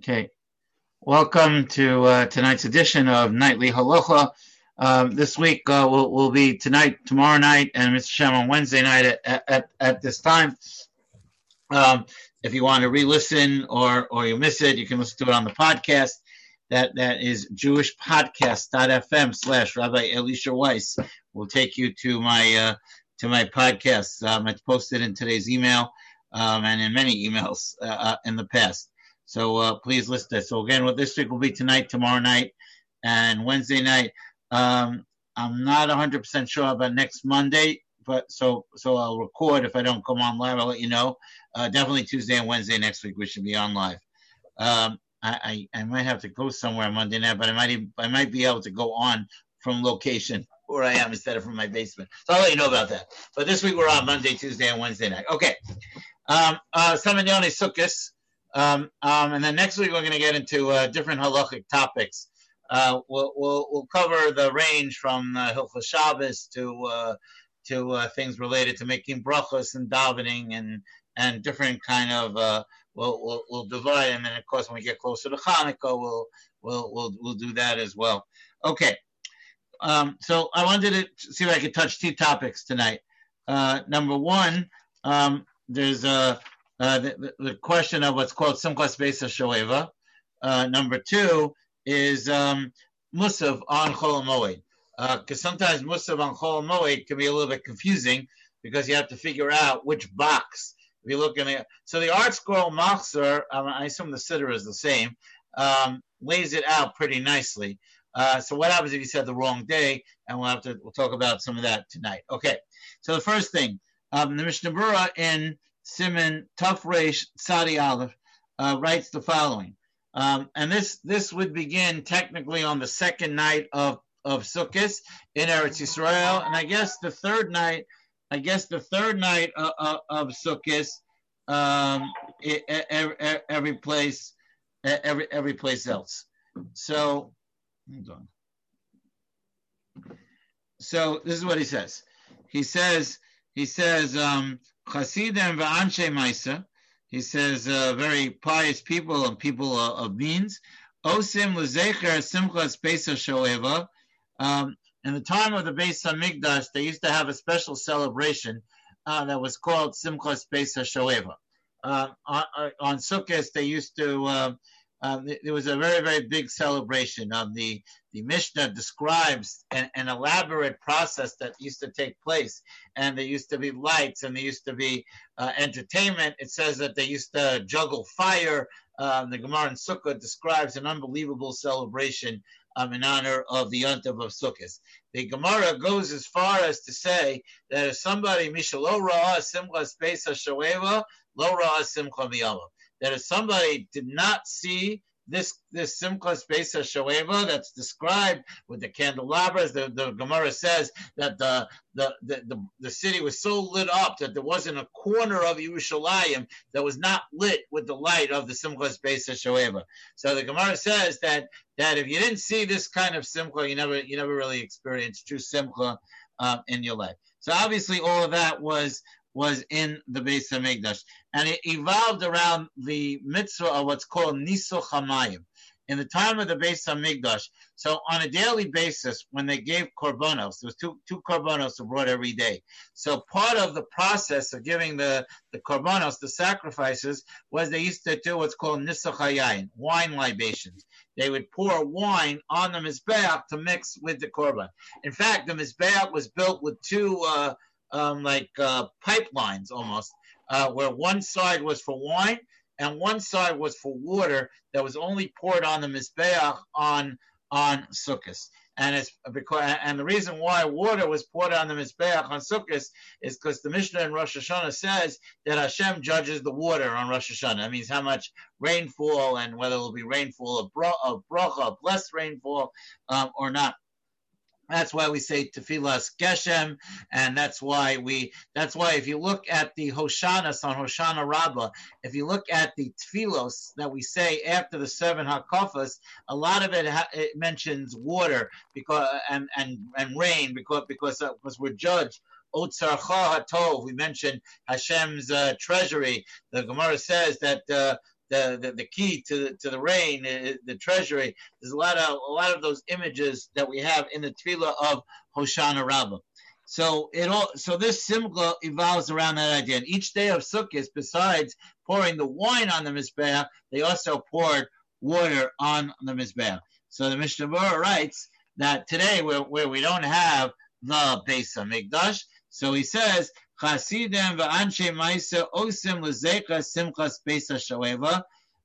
Okay, welcome to uh, tonight's edition of Nightly Halacha. Um, this week uh, will will be tonight, tomorrow night, and Mr. Shem on Wednesday night at at, at this time. Um, if you want to re-listen or or you miss it, you can listen to it on the podcast. That that is jewishpodcast.fm slash Rabbi Elisha Weiss. Will take you to my uh, to my podcast. Um, it's posted in today's email um, and in many emails uh, uh in the past. So uh, please list it. So again, what this week will be tonight, tomorrow night, and Wednesday night. Um, I'm not 100% sure about next Monday, but so so I'll record. If I don't come on live, I'll let you know. Uh, definitely Tuesday and Wednesday next week we should be on live. Um, I, I, I might have to go somewhere Monday night, but I might even, I might be able to go on from location where I am instead of from my basement. So I'll let you know about that. But this week we're on Monday, Tuesday, and Wednesday night. Okay. Um, uh, Sukkis. Um, um, and then next week we're going to get into uh, different halachic topics. Uh, we'll, we'll, we'll cover the range from uh, Hilchos Shabbos to uh, to uh, things related to making brachos and davening and and different kind of uh, we'll, we'll we'll divide and then of course when we get closer to Hanukkah we'll we'll we'll, we'll do that as well. Okay, um, so I wanted to see if I could touch two topics tonight. Uh, number one, um, there's a uh, the, the, question of what's called Simchas Beis Shoeva. Uh, number two is um, Musav on Chol Moed. Because uh, sometimes Musav on Chol Moed can be a little bit confusing because you have to figure out which box. If you look in it, so the ArtScroll Machzor, um, I assume the siddur is the same, um, lays it out pretty nicely. Uh, so what happens if you said the wrong day? And we'll have to we'll talk about some of that tonight. Okay. So the first thing, um, the Mishnah in Simon Tufresh Sadi Aleph uh, writes the following, um, and this this would begin technically on the second night of of Sukkot in Eretz Yisrael, and I guess the third night, I guess the third night of, of, of Sukkot, um, every, every place, every every place else. So, hold on. So this is what he says. He says he says um, Chasidim va'anshe Maisa. He says uh, very pious people and people uh, of means. Osim lezecher simchas Beis Shoeva. Um, in the time of the Beis Hamikdash, they used to have a special celebration uh, that was called Simchas Beis Shoeva. Uh, on, on Sukkot, they used to uh, um, there was a very, very big celebration. Um, the, the Mishnah describes an, an, elaborate process that used to take place. And there used to be lights and there used to be uh, entertainment. It says that they used to juggle fire. Um, the Gemara in Sukkah describes an unbelievable celebration um, in honor of the Yontav of Sukkot. The Gemara goes as far as to say that if somebody, Mishalo Ra'ah Simcha Shoeva, Lo Ra'ah Simcha Miyama that if somebody did not see this this Simchas Beis Shoeva that's described with the candelabras, the, the Gemara says that the, the the, the city was so lit up that there wasn't a corner of Yerushalayim that was not lit with the light of the Simchas Beis Shoeva. So the Gemara says that that if you didn't see this kind of Simcha, you never you never really experienced true Simcha um, in your life. So obviously all of that was was in the Beis Hamikdash, and it evolved around the mitzvah of what's called Niso Hamayim. In the time of the Beis Hamikdash, so on a daily basis, when they gave korbanos, there was two two korbanos were brought every day. So part of the process of giving the the korbanos, the sacrifices, was they used to do what's called nisochayayin, wine libations. They would pour wine on the mizbeach to mix with the korban. In fact, the mizbeach was built with two. Uh, um, like uh, pipelines almost, uh, where one side was for wine and one side was for water that was only poured on the mizbeach on on Sukkot. And it's because and the reason why water was poured on the mizbeach on Sukkot is because the Mishnah in Rosh Hashanah says that Hashem judges the water on Rosh Hashanah. That means how much rainfall and whether it will be rainfall of, bra- bracha, blessed rainfall um, or not. That's why we say Tefillas Geshem, and that's why we. That's why if you look at the Hoshanas on Hoshana Rabbah, if you look at the Tfilos that we say after the seven Hakafas, a lot of it, ha- it mentions water because and and and rain because because uh, because we're judged. Otzarcha Hatov. We mentioned Hashem's uh, treasury. The Gemara says that. Uh, the, the, the key to to the rain, the treasury. There's a lot of a lot of those images that we have in the tefillah of Hoshana Rabbah. So it all so this simcha evolves around that idea. And each day of Sukkot, besides pouring the wine on the mizbeach, they also poured water on the mizbeach. So the Mishnah Berurah writes that today, where, where we don't have the Beis Hamikdash, so he says Chasidim v'anshe ma'isa osim lezecha simchas Beis Hashoeva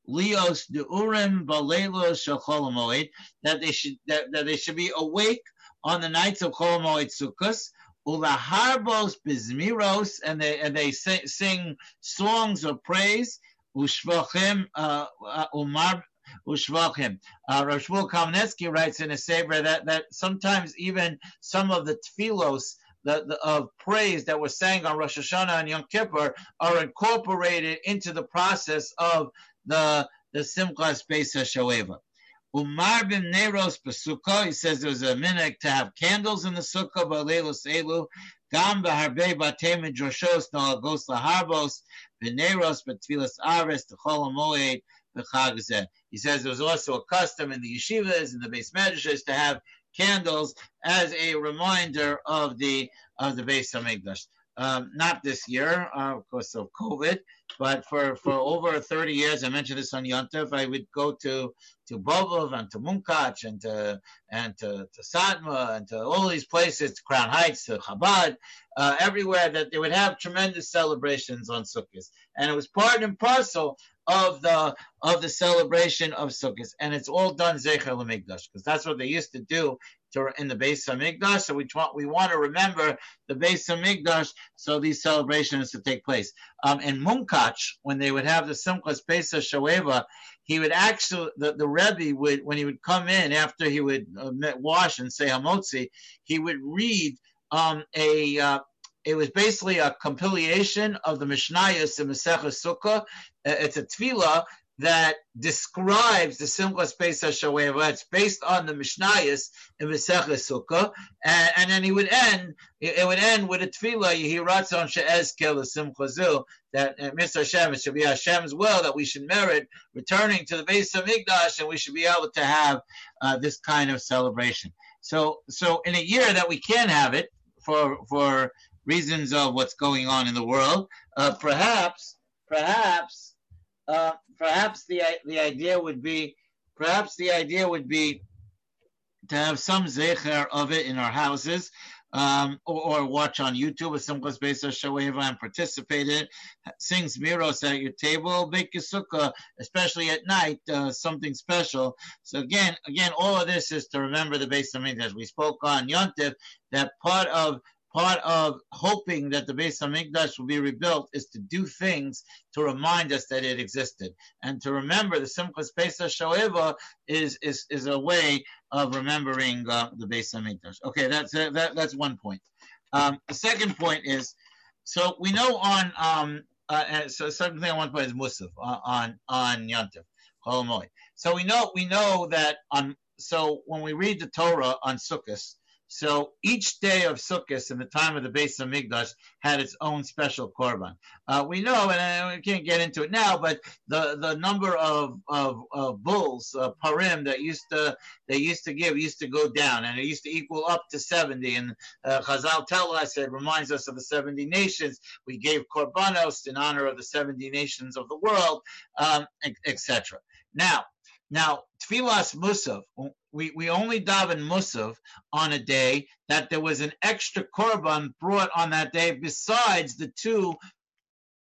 lios deurim balelo shachol that they should that, that they should be awake on the nights of Chol Moed Sukkos ulaharbos bizmiros, and they and they sing, songs of praise. Ushvachim uh, uh, umar ushvachim. Uh, Rosh Kamenetsky writes in a saber that that sometimes even some of the tefillos the, the, of praise that was sang on Rosh Hashanah and Yom Kippur are incorporated into the process of the the Simchas Beis Hashoeva. Umar bin Neros Basukkah, he says there was a minute to have candles in the sukkah, Balelos Elu, Gam Baharbe Bate Midrashos, No Agos Laharbos, Beneros, Betfilas Ares, Techol Moed, Bechagzeh. He says there was also a custom in the yeshivas and the base medrashas to have candles as a reminder of the of the Beis Hamikdash. Um, not this year, uh, of course, of COVID, but for, for over 30 years, I mentioned this on Yontif, I would go to to Bobov and to Munkach and to and to, to Satmar and to all these places, to Crown Heights, to Chabad, uh, everywhere that they would have tremendous celebrations on Sukkot, and it was part and parcel of the of the celebration of Sukkot, and it's all done Zecher Lamigdash because that's what they used to do to, in the base of Hamikdash. So we want we want to remember the base of Hamikdash so these celebrations to take place. Um, in Munkach, when they would have the Simchas Beis Hashoeva, he would actually the, the Rebbe would when he would come in after he would uh, wash and say Hamotzi, he would read um, a uh, it was basically a compilation of the Mishnayos in Masechah Sukkah. Uh, it's a tefillah that describes the Simchas Beis Hashoeva. It's based on the Mishnayos in Masechah Sukkah, and, and, then he would end. It would end with a tefillah. He writes on She'ezkel the Simchazu that uh, Mr. Hashem it should be Hashem's will that we should merit returning to the base of Migdash, and we should be able to have uh, this kind of celebration. So, so in a year that we can have it for for reasons of what's going on in the world, uh, perhaps, perhaps, uh, perhaps the the idea would be, perhaps the idea would be to have some zecher of it in our houses, um, or, or, watch on YouTube a Simchas Beis Shoeva and participate in it. Miros at your table, bake a sukkah, especially at night, uh, something special. So again, again, all of this is to remember the Beis Hamikdash. We spoke on Yontif that part of part of hoping that the Beis Hamikdash will be rebuilt is to do things to remind us that it existed, and to remember the Simchas Beis Hashoeva is is is a way of remembering uh, the Beis Hamikdash. Okay, that's uh, that, that's one point. Um, the second point is, so we know on um, uh, uh so second thing I want to point is Musaf uh, on on Yontif Holomoy. So we know we know that on so when we read the Torah on Sukkot so each day of Sukkot in the time of the Beis Hamikdash had its own special korban. Uh, we know, and uh, we can't get into it now, but the, the number of, of, of bulls, uh, parim that used to they used to give used to go down, and it used to equal up to seventy. And uh, Chazal tell us it reminds us of the seventy nations. We gave korbanos in honor of the seventy nations of the world, um, etc. Now, now, Tfilas Musav, we, we only daven Musav on a day that there was an extra korban brought on that day besides the two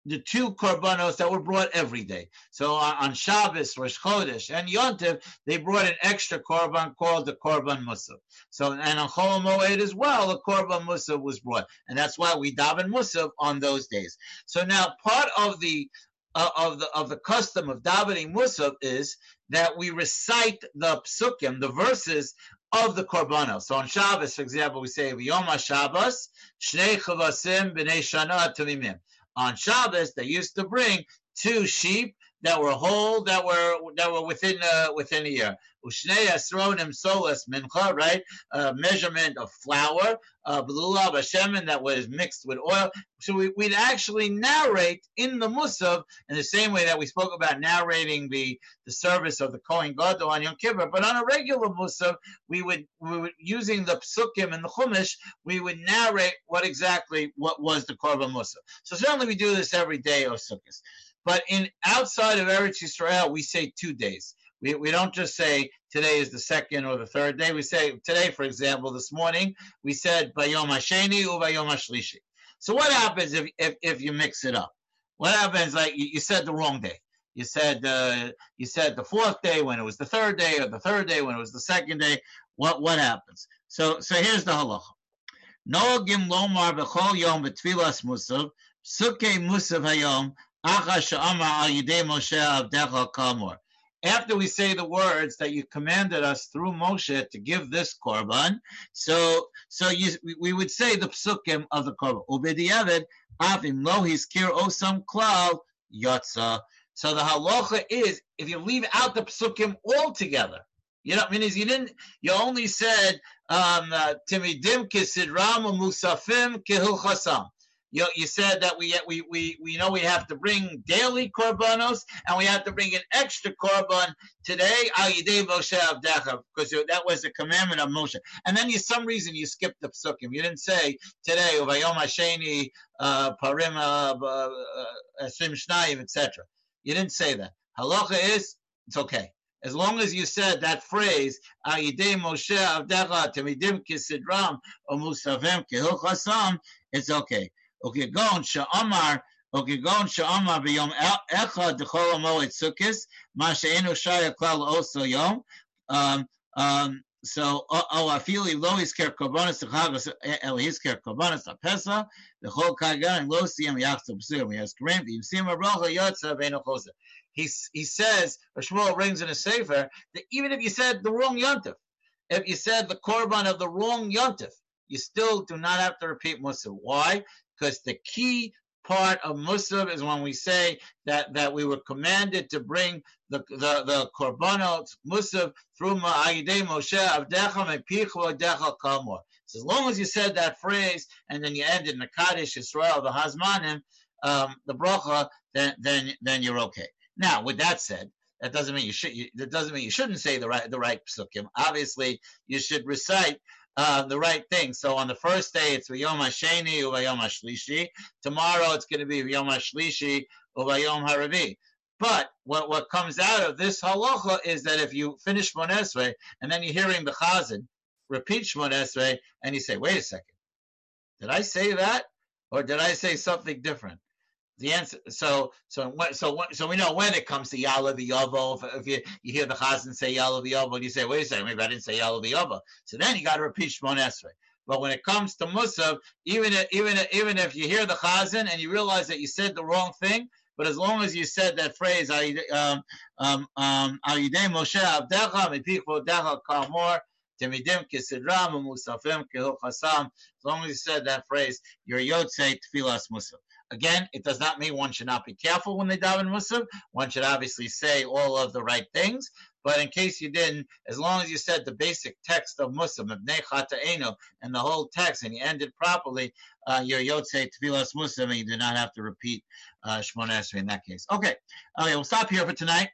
the two korbanos that were brought every day. So on, on Shabbos, Rosh Chodesh, and Yontiv, they brought an extra korban called the korban musav. So and on Chol Moed as well, the korban musav was brought, and that's why we daven musav on those days. So now part of the uh, of the of the custom of davening musav is that we recite the psukim, the verses of the korbanos. So on Shabbos, for example, we say Yom Shabbos Shnei Chavasim B'nei Shana Tamimim. On Shabbos, they used to bring two sheep that were whole, that were that were within uh, within a year. Ushnei asronim solas mincha, right? A measurement of flour, of blula b'shemen that was mixed with oil. So we, would actually narrate in the Musaf in the same way that we spoke about narrating the, the service of the Kohen Gadol on Yom Kippur. But on a regular Musaf, we would, we would using the Psukim and the Chumash, we would narrate what exactly what was the Korban Musaf. So certainly we do this every day of Sukkot. But in outside of Eretz Yisrael, we say two days. We, we don't just say today is the second or the third day. We say today, for example, this morning, we said Bayom Hasheni or Bayom Hashlishi. So what happens if, if, if you mix it up? What happens like you, you said the wrong day? You said uh, you said the fourth day when it was the third day, or the third day when it was the second day. What what happens? So so here's the halacha. Noagim lomar b'chol yom b'tfilas musav sukkei musav hayom acha she'amar al yidei Moshe avdecha kamor after we say the words that you commanded us through Moshe to give this korban, so so you, we would say the psukim of the korban. Ubediavad avim lo hiskir osam klal yotza. So the halacha is if you leave out the psukim altogether, you know, I mean, is you didn't, you only said um, timidim kisidram musafim kihilchasam. You, you said that we, we we we know we have to bring daily korbanos and we have to bring an extra korban today because that was the commandment of Moshe. And then you some reason you skipped the psukim. You didn't say today uvayom uh, parim uh, uh, shnayim etc. You didn't say that. Halacha is it's okay. As long as you said that phrase, Kisidram it's okay. Okay, gon she'amar, okay, gon she'amar b'yom echad d'chol moed sukkis, ma she'enu shaya klal also yom. Um, um, so, oh, afili lo isker korbanos techagos el isker korbanos apesa the whole kagan lo siyam yachto b'sur we ask rim the siyam abracha yotza v'eno chosa. He he says, Shmuel rings in a sefer that even if you said the wrong yontif, if you said the korban of the wrong yontif, you still do not have to repeat musa. Why? because the key part of Musaf is when we say that, that we were commanded to bring the the, the korbanot Musaf through Ma'ayidei Moshe Avdecha Mepichu Avdecha Kamor. So as long as you said that phrase and then you ended Kaddish Israel, the Hazmanim, um, the bracha, then then then you're okay. Now, with that said, that doesn't mean you should. You, that doesn't mean you shouldn't say the right the right psukim. Obviously, you should recite uh, the right thing. So on the first day, it's Vayom HaSheni Uvayom HaShlishi. Tomorrow, it's going to be Vayom HaShlishi Uvayom HaRavi. But what, what comes out of this halacha is that if you finish Monesre and then you're hearing the Chazan repeat Shmonesre and you say, wait a second, did I say that? Or did I say something different? The answer. So so so so we know when it comes to Yala V'Yovo. If, if you you hear the Chazan say Yala V'Yovo, you say, wait a second, maybe I didn't say Yala V'Yovo. So then you got to repeat Shmon Esrei. But when it comes to Musaf, even if, even if, even if you hear the Chazan and you realize that you said the wrong thing, but as long as you said that phrase, um, um, um, Moshe Abdecha, Kamor, Temidim Kisidram, Musafim Kehil as long as you said that phrase, you're Yotzei Tfilas Musaf. Again, it does not mean one should not be careful when they daven Musaf. One should obviously say all of the right things. But in case you didn't, as long as you said the basic text of musaf, Muslim, and the whole text, and you ended properly, uh, your Yotze Tfilas Muslim, and you do not have to repeat uh, Shmona Esrei in that case. Okay, okay, we'll stop here for tonight.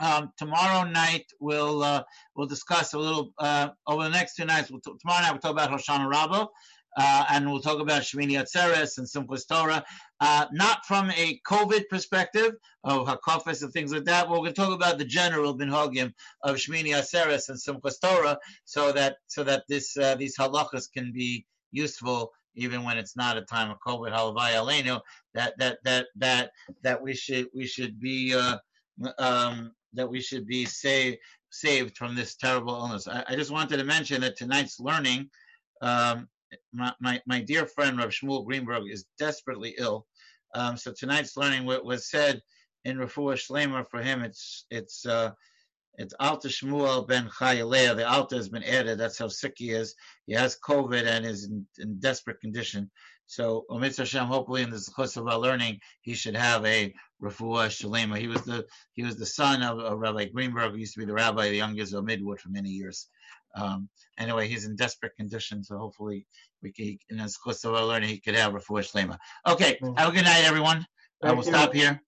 Um, tomorrow night we'll uh, we'll discuss a little uh, over the next two nights. We'll t- tomorrow night we'll talk about Hoshana Rabbah. Uh, and we'll talk about Shmini Atzeres and Simchas Torah, uh, not from a COVID perspective of Hakafis and things like that. We're going to talk about the general minhagim of Shmini Atzeres and Simchas Torah, so that so that this uh, these halachas can be useful even when it's not a time of COVID. Halavai Aleinu, that that that that that we should we should be uh, um, that we should be saved saved from this terrible illness. I, I just wanted to mention that tonight's learning. Um, my, my, dear friend Rav Shmuel Greenberg is desperately ill. Um, so tonight's learning what was said in Refuah Shleima for him. It's it's uh, it's Alta Shmuel ben Chayalea. The Alta has been added. That's how sick he is. He has COVID and is in, in desperate condition. So, Mitzvah Hashem, hopefully in this course of our learning, he should have a refuah shalema. He was the he was the son of, of Rabbi Greenberg, who used to be the rabbi of the young Israel Midwood for many years. Um, anyway, he's in desperate condition, so hopefully we can, in course of our learning, he could have refuah shalema. Okay, Mhm. have a good night, everyone. I Thank will you. stop here.